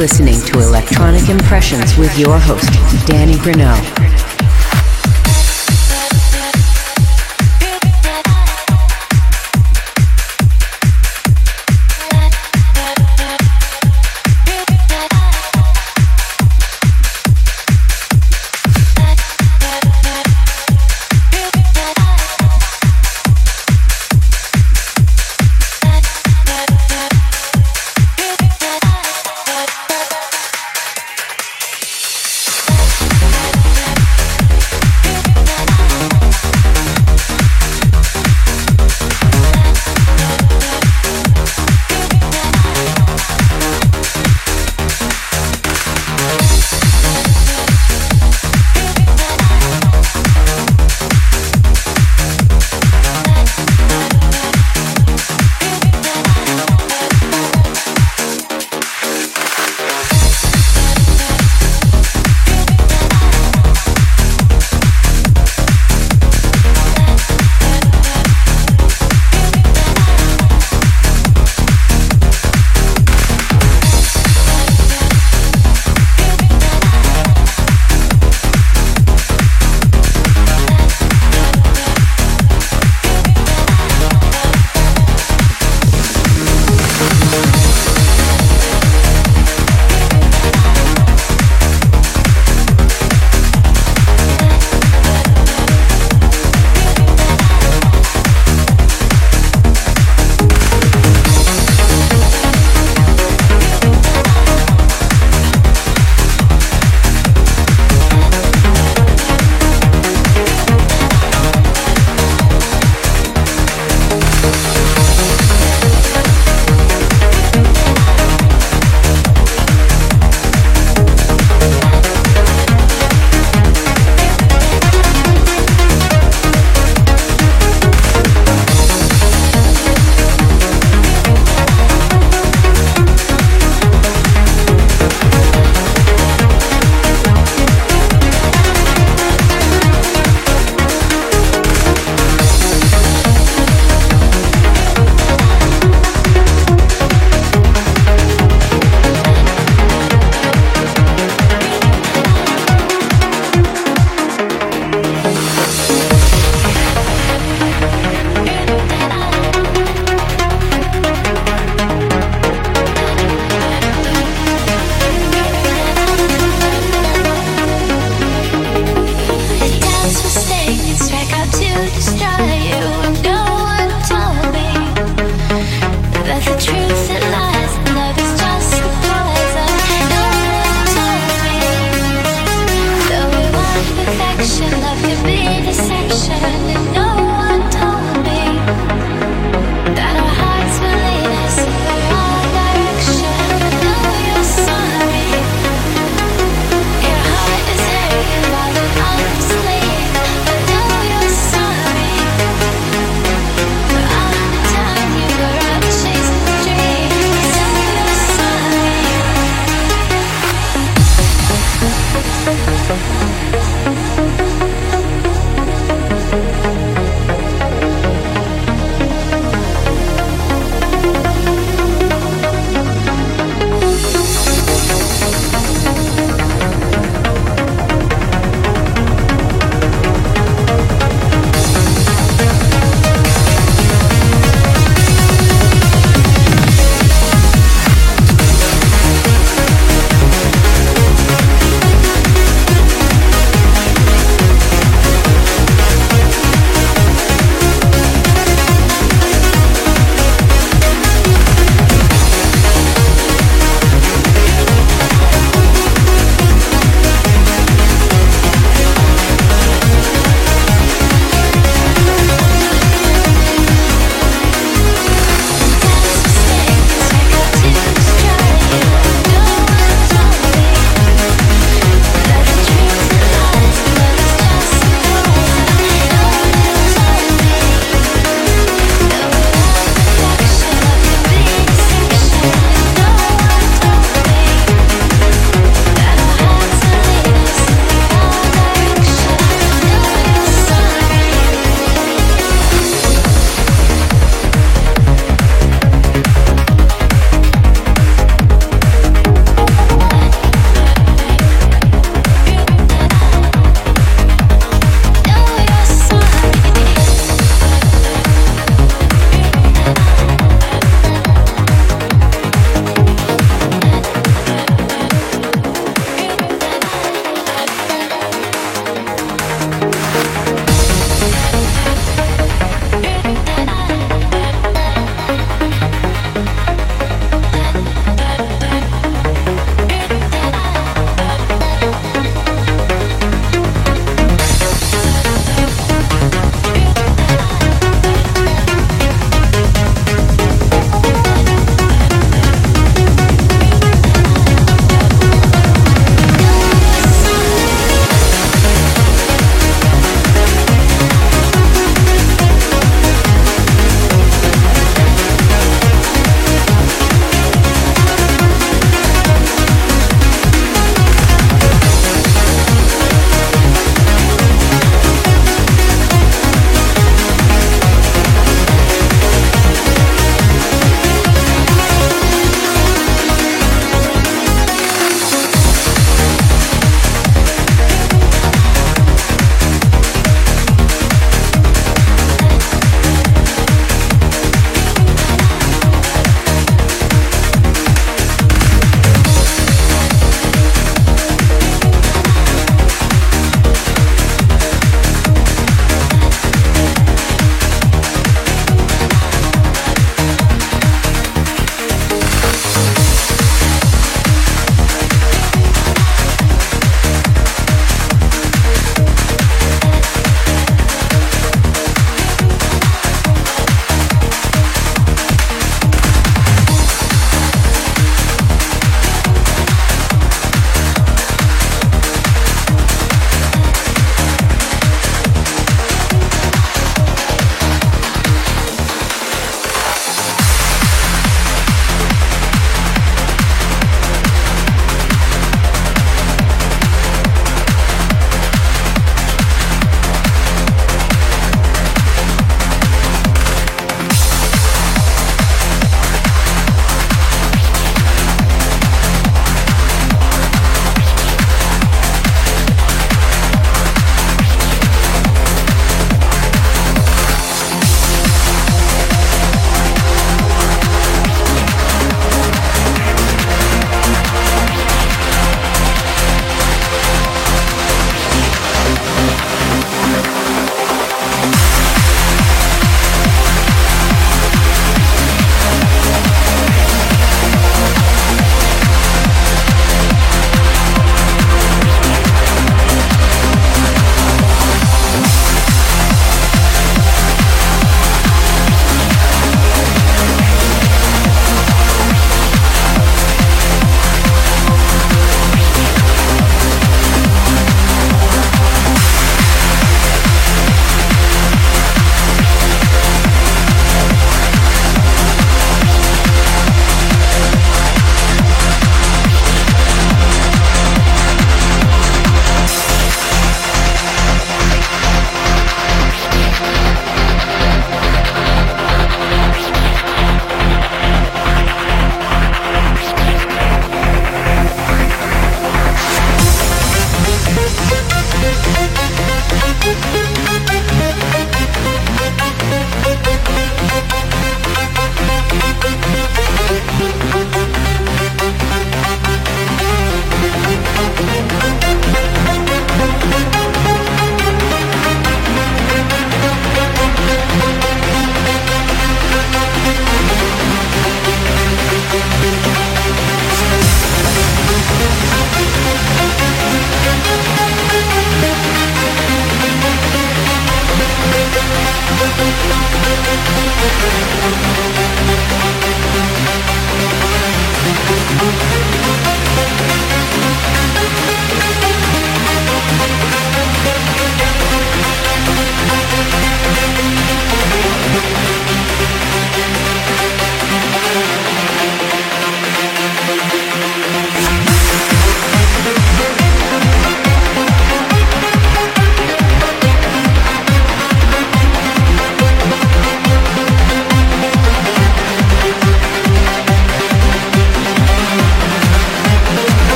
Listening to Electronic Impressions with your host, Danny Bruno.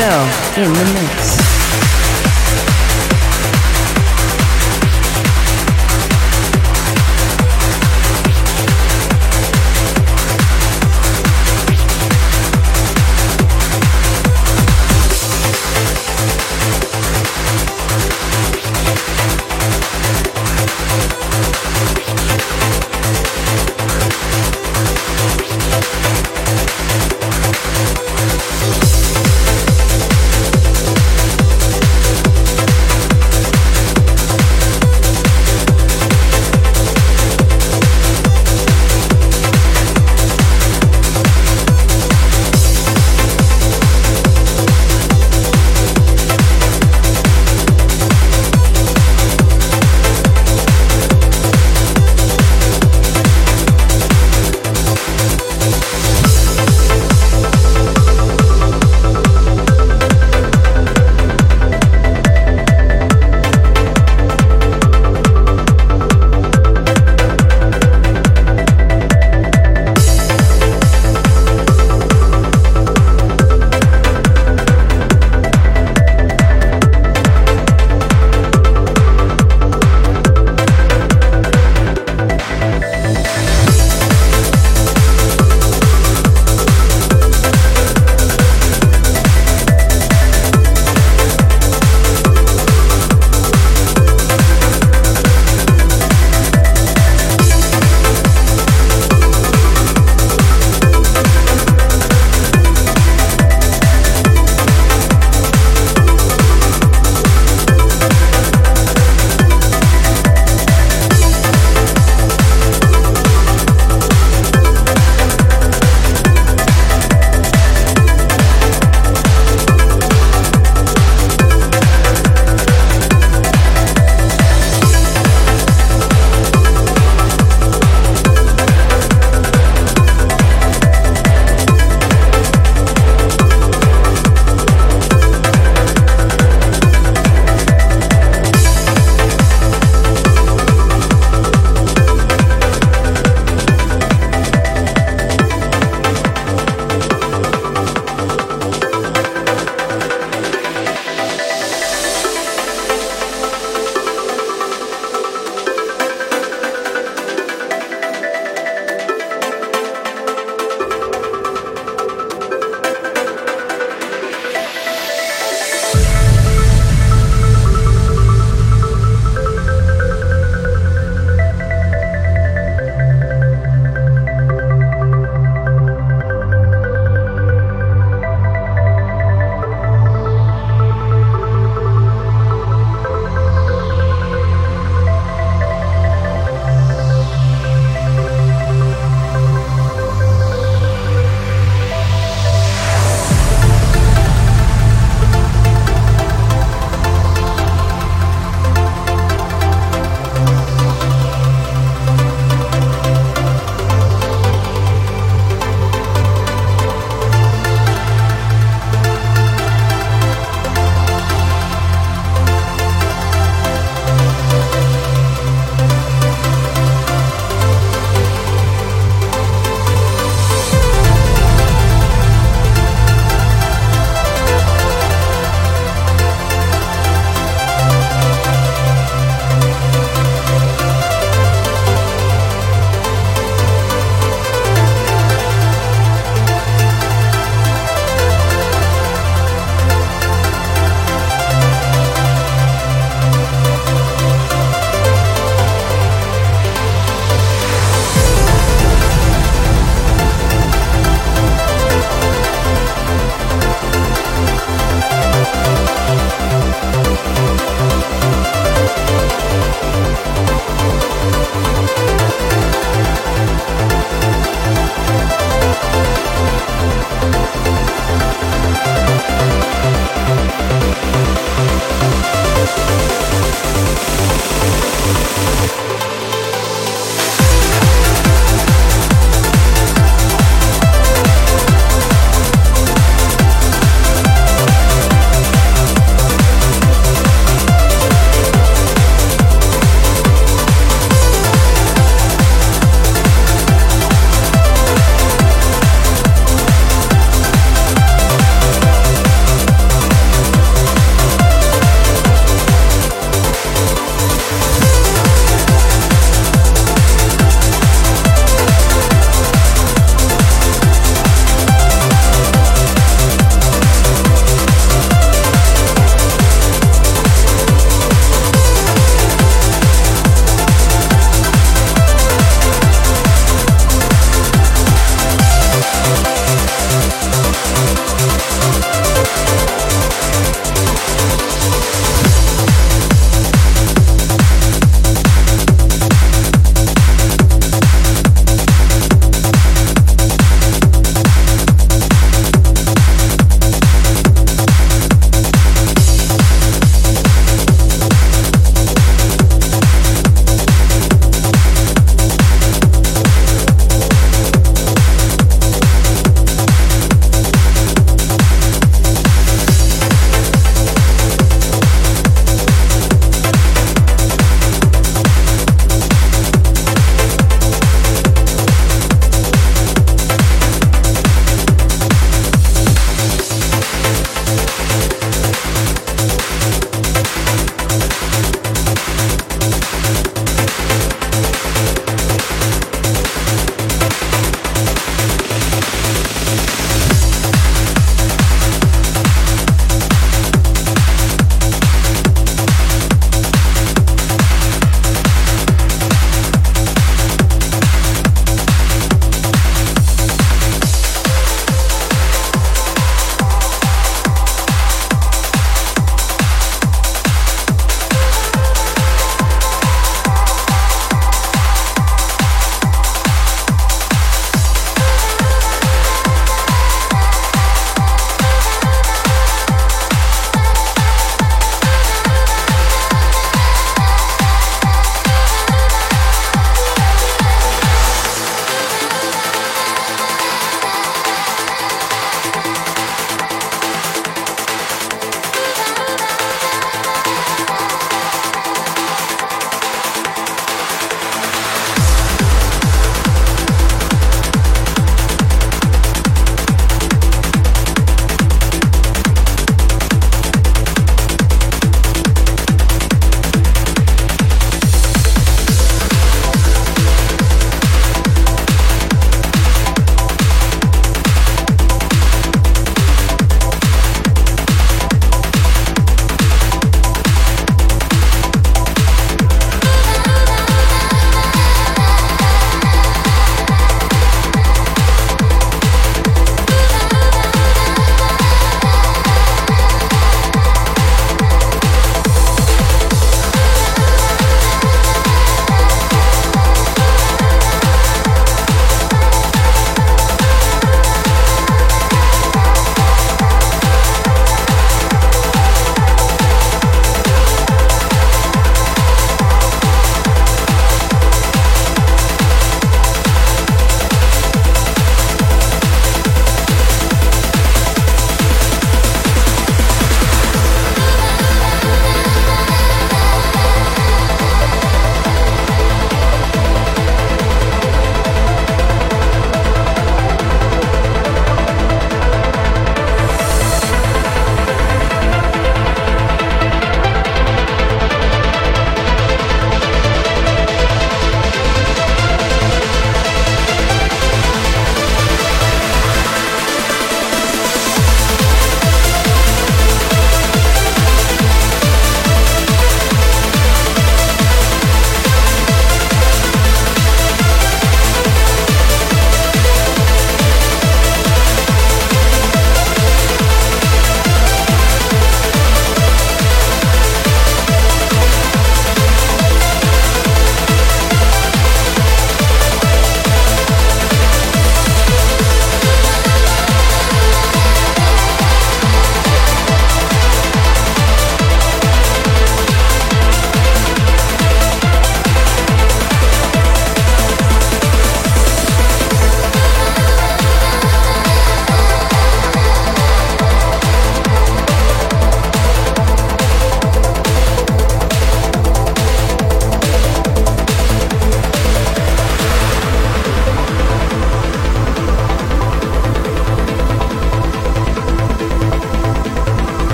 Bruno in the mix.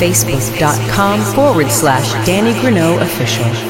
facebook.com forward slash Danny Grunow Official.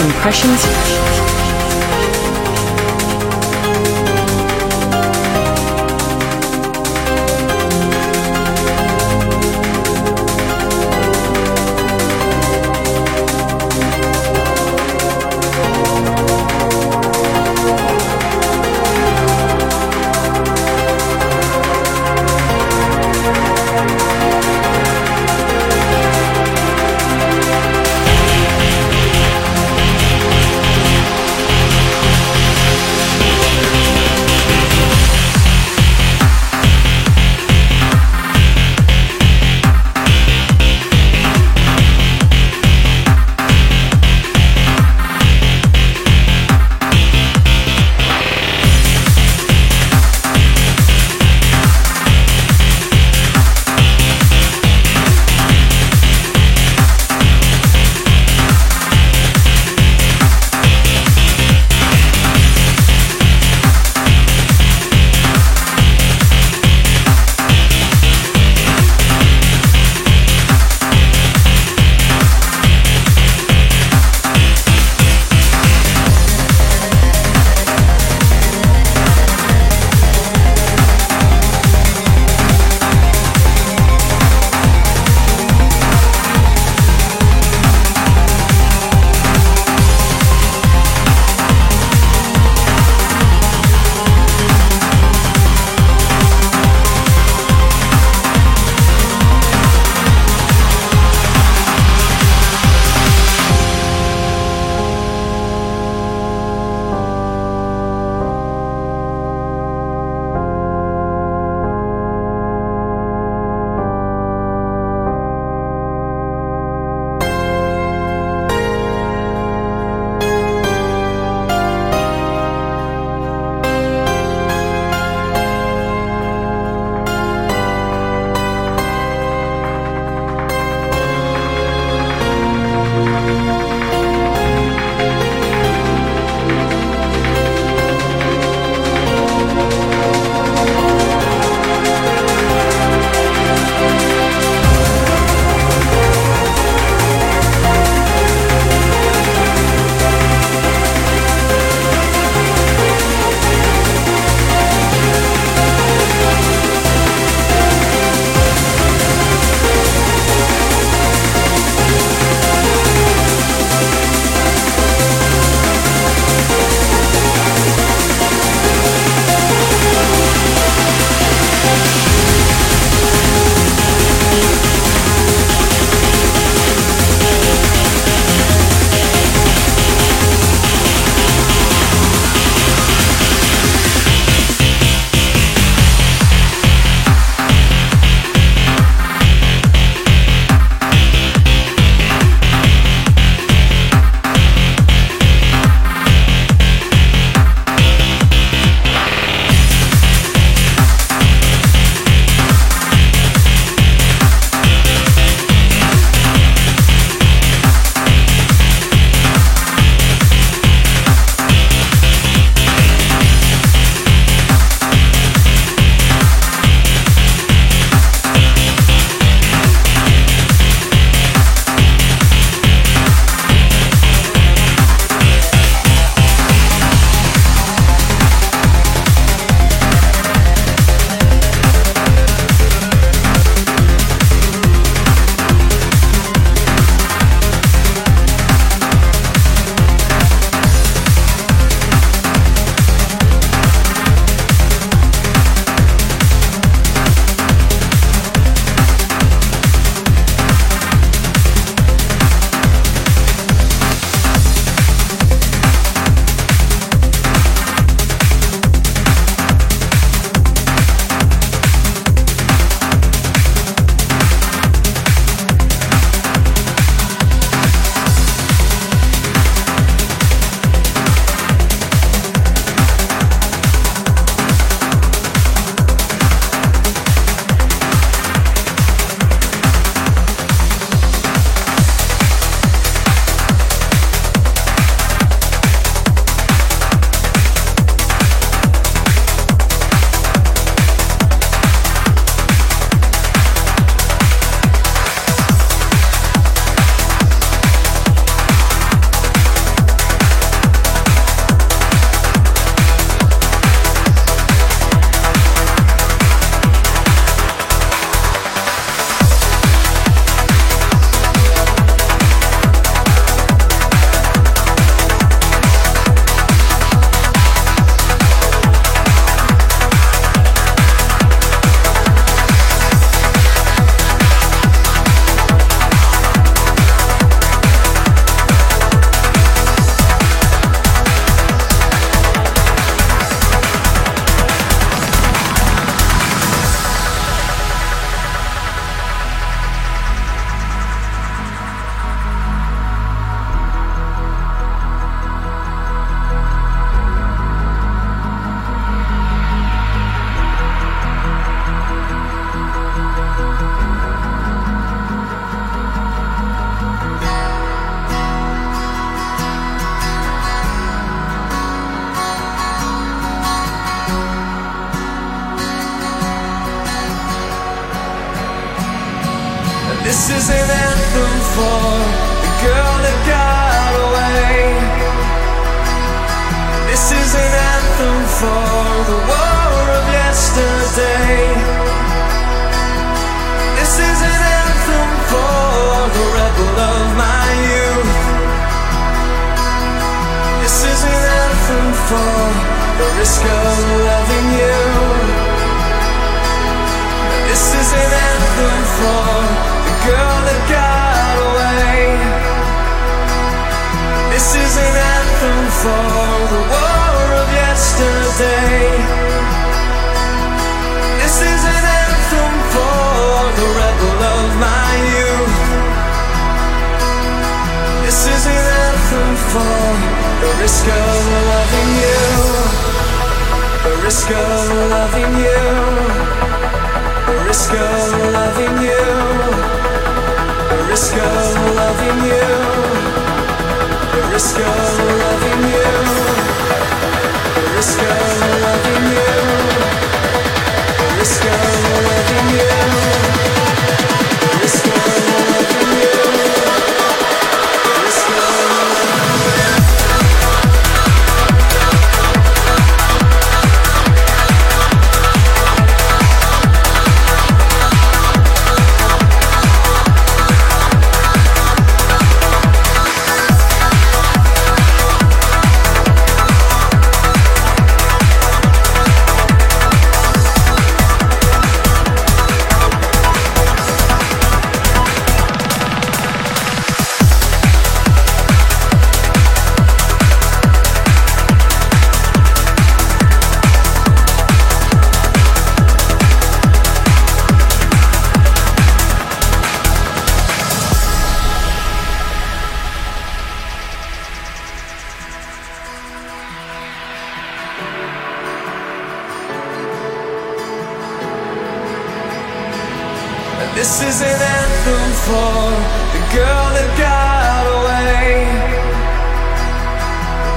Impressions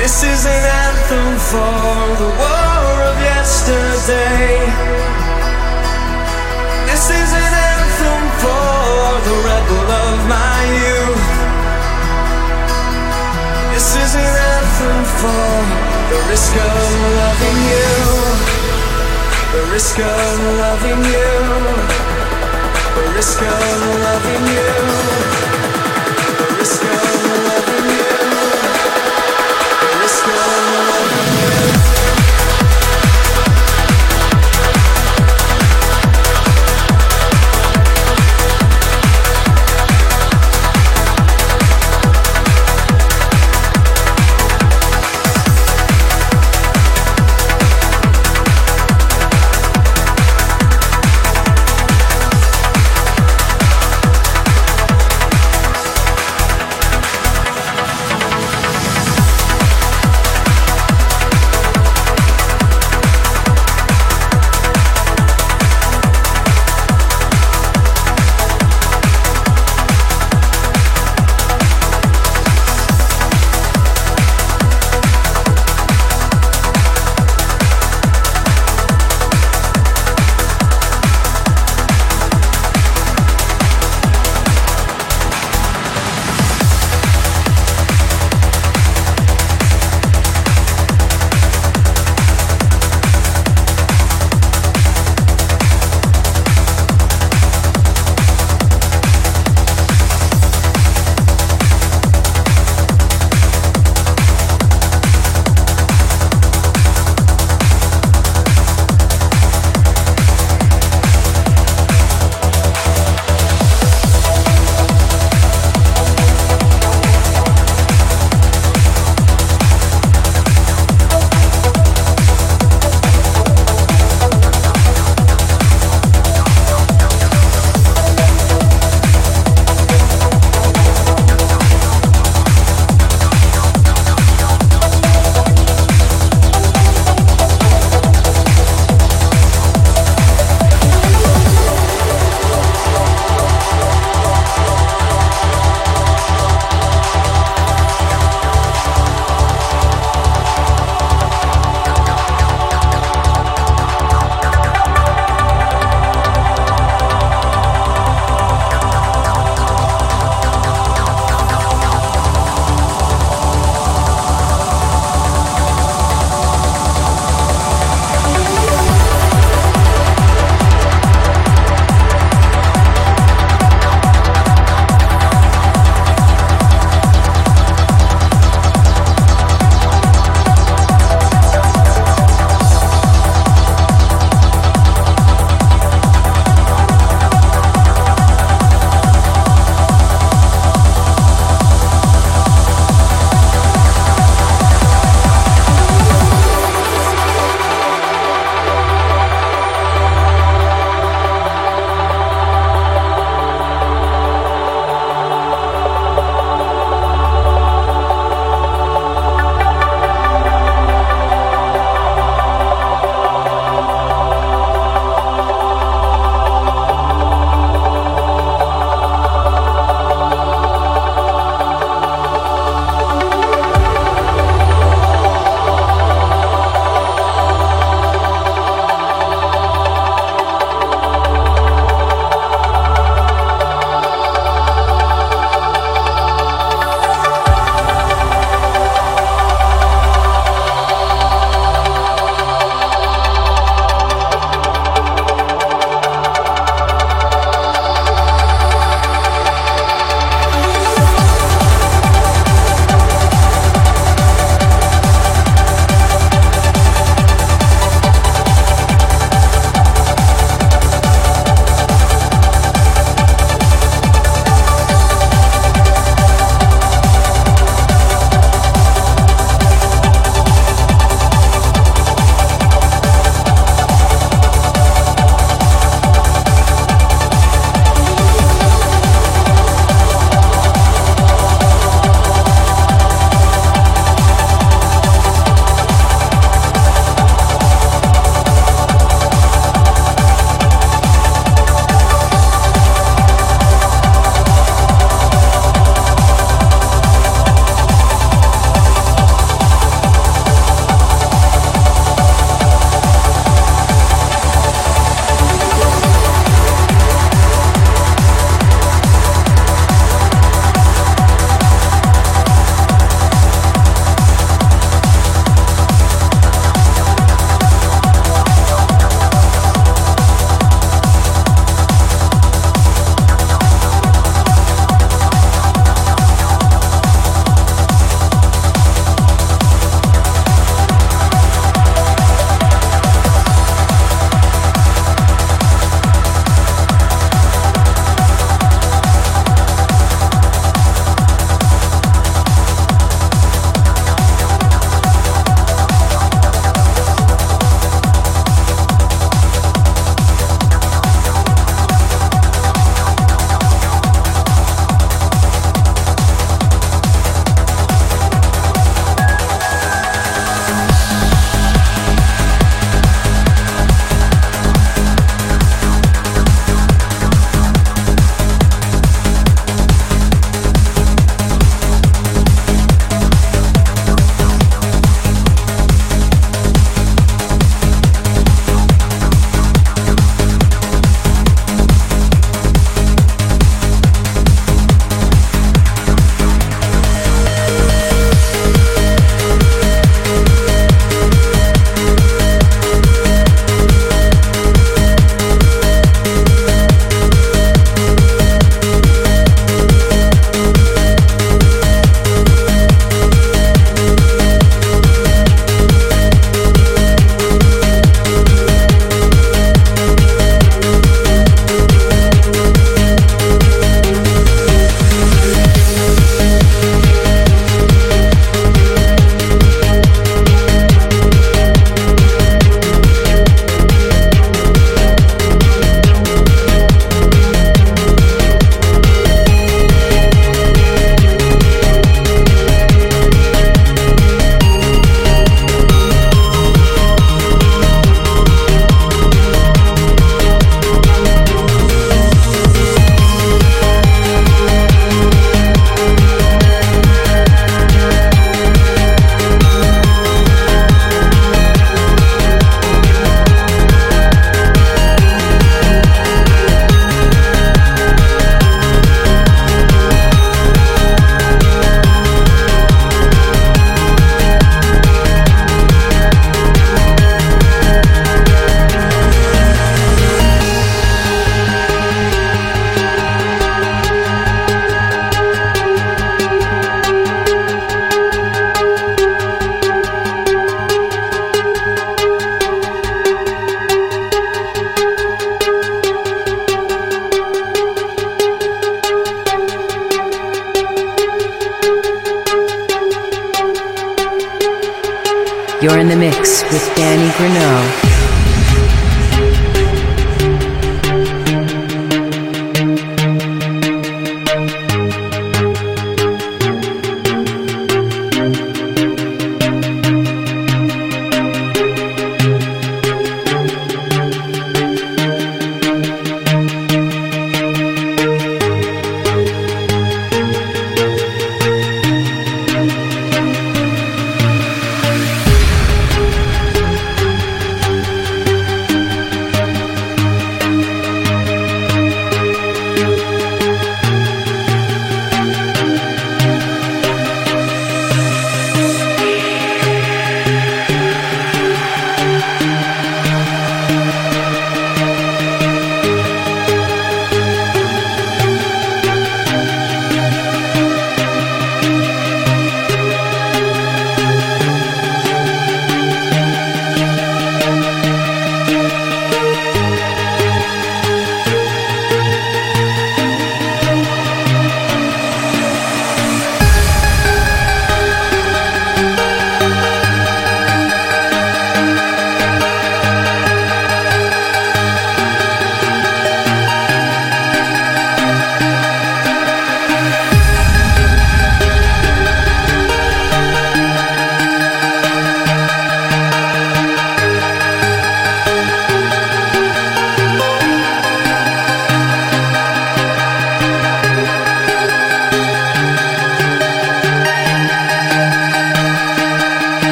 This is an anthem for the war of yesterday. This is an anthem for the rebel of my youth. This is an anthem for the risk of loving you. The risk of loving you. The risk of loving you.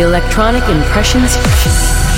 Electronic Impressions.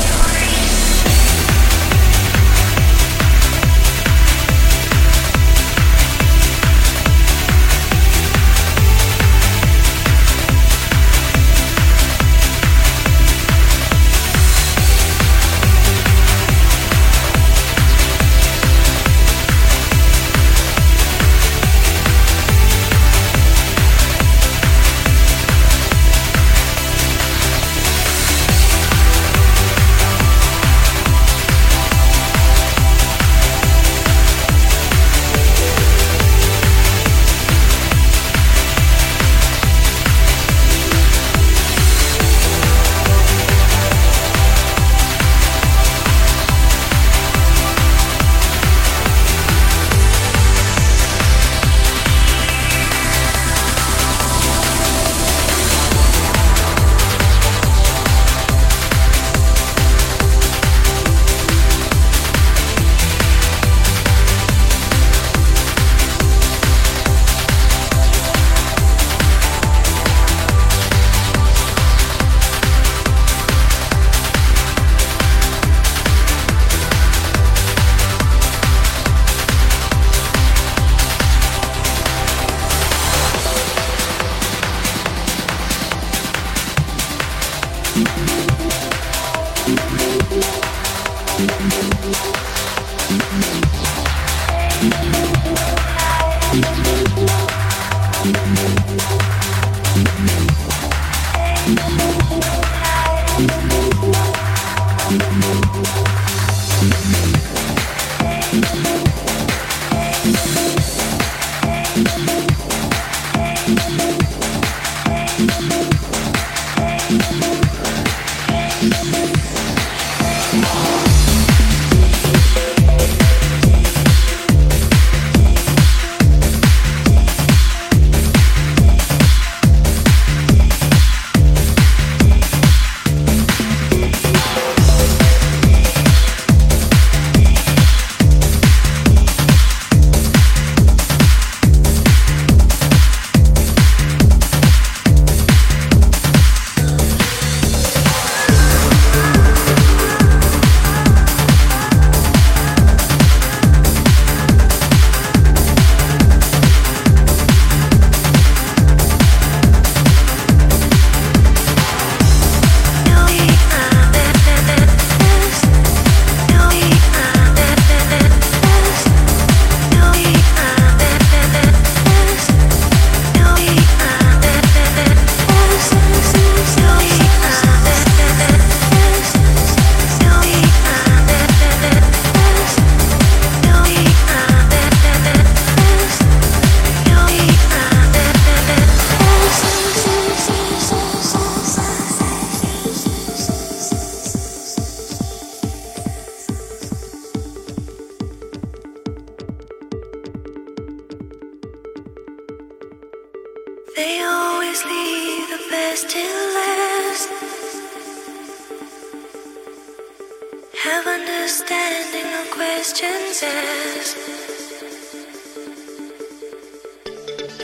questions asked.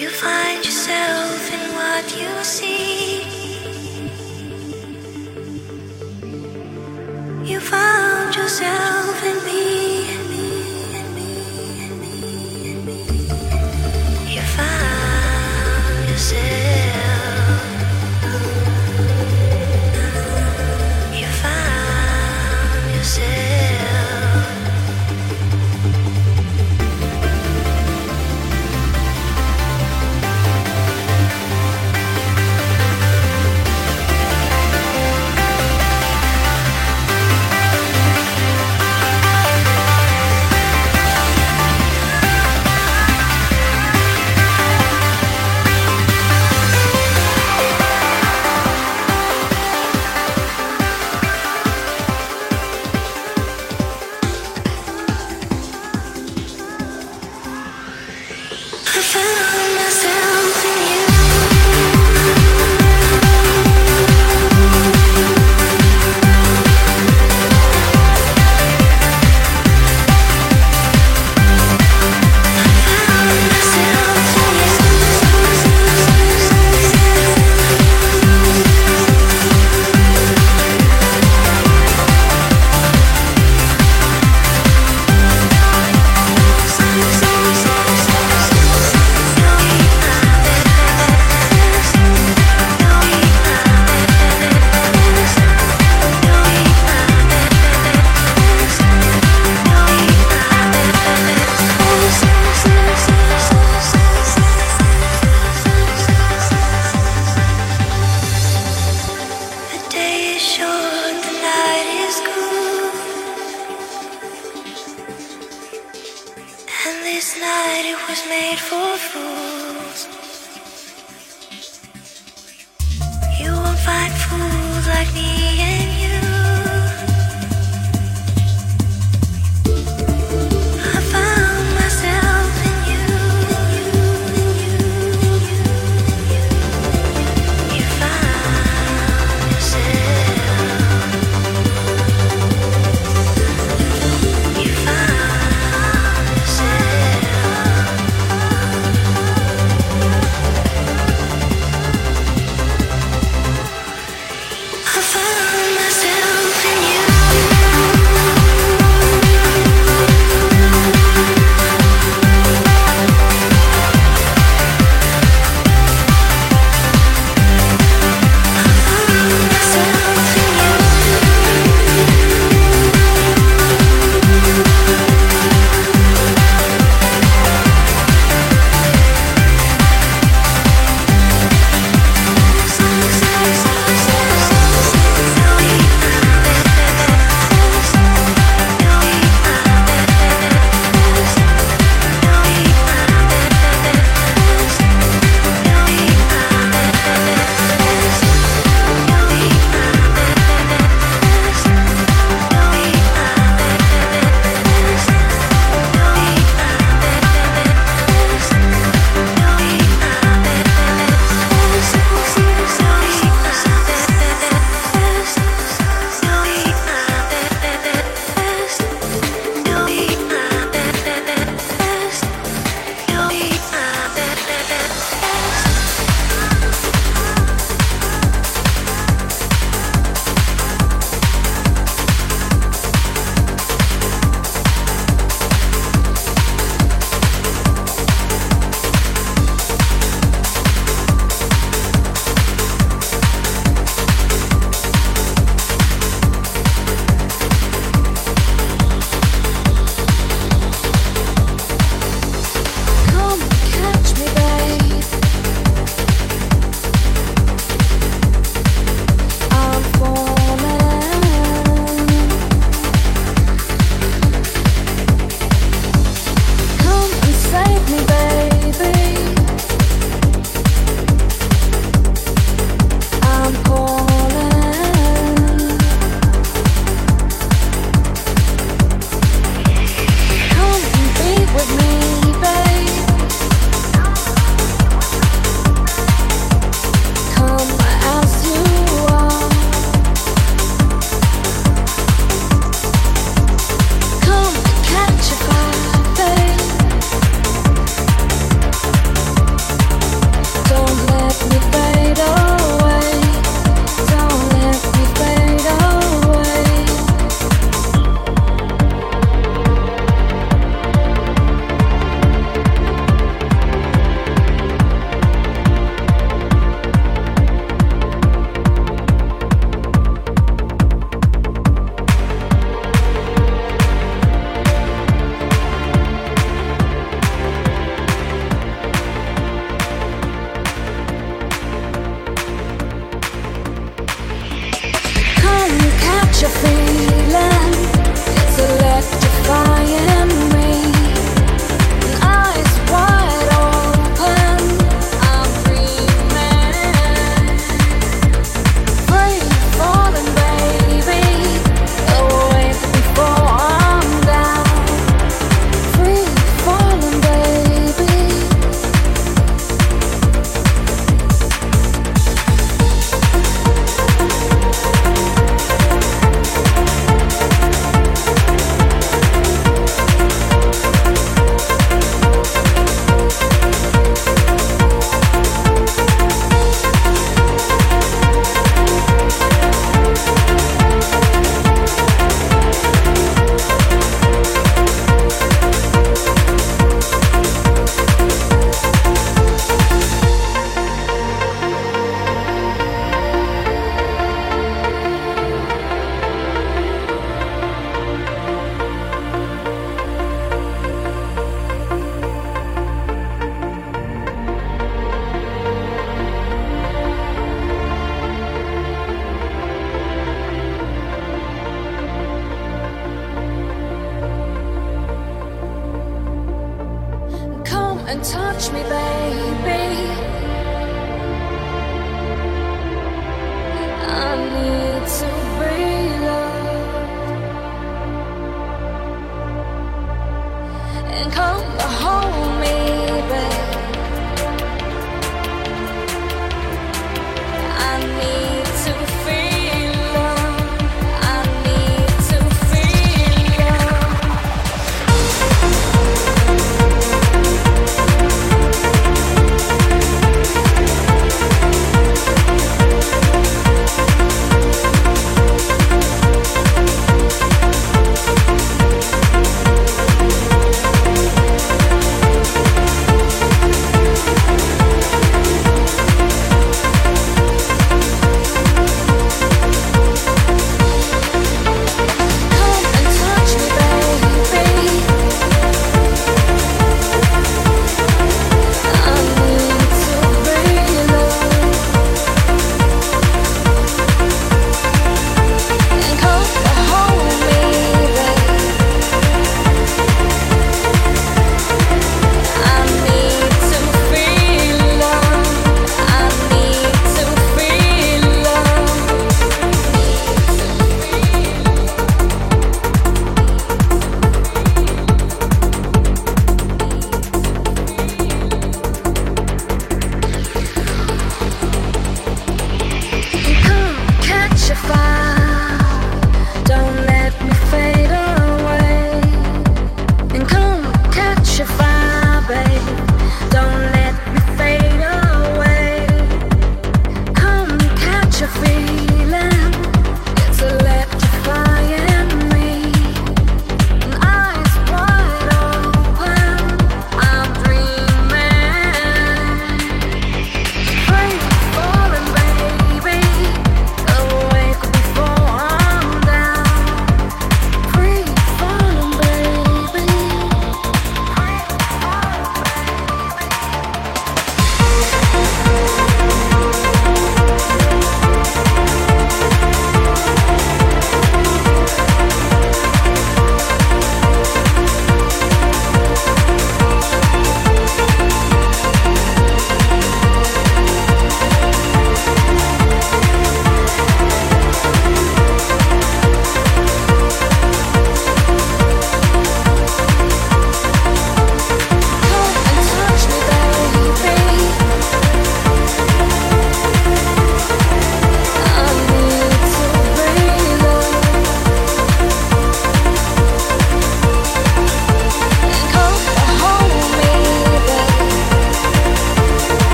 You find yourself in what you see. You found yourself.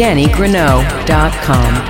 DannyGreneau.com.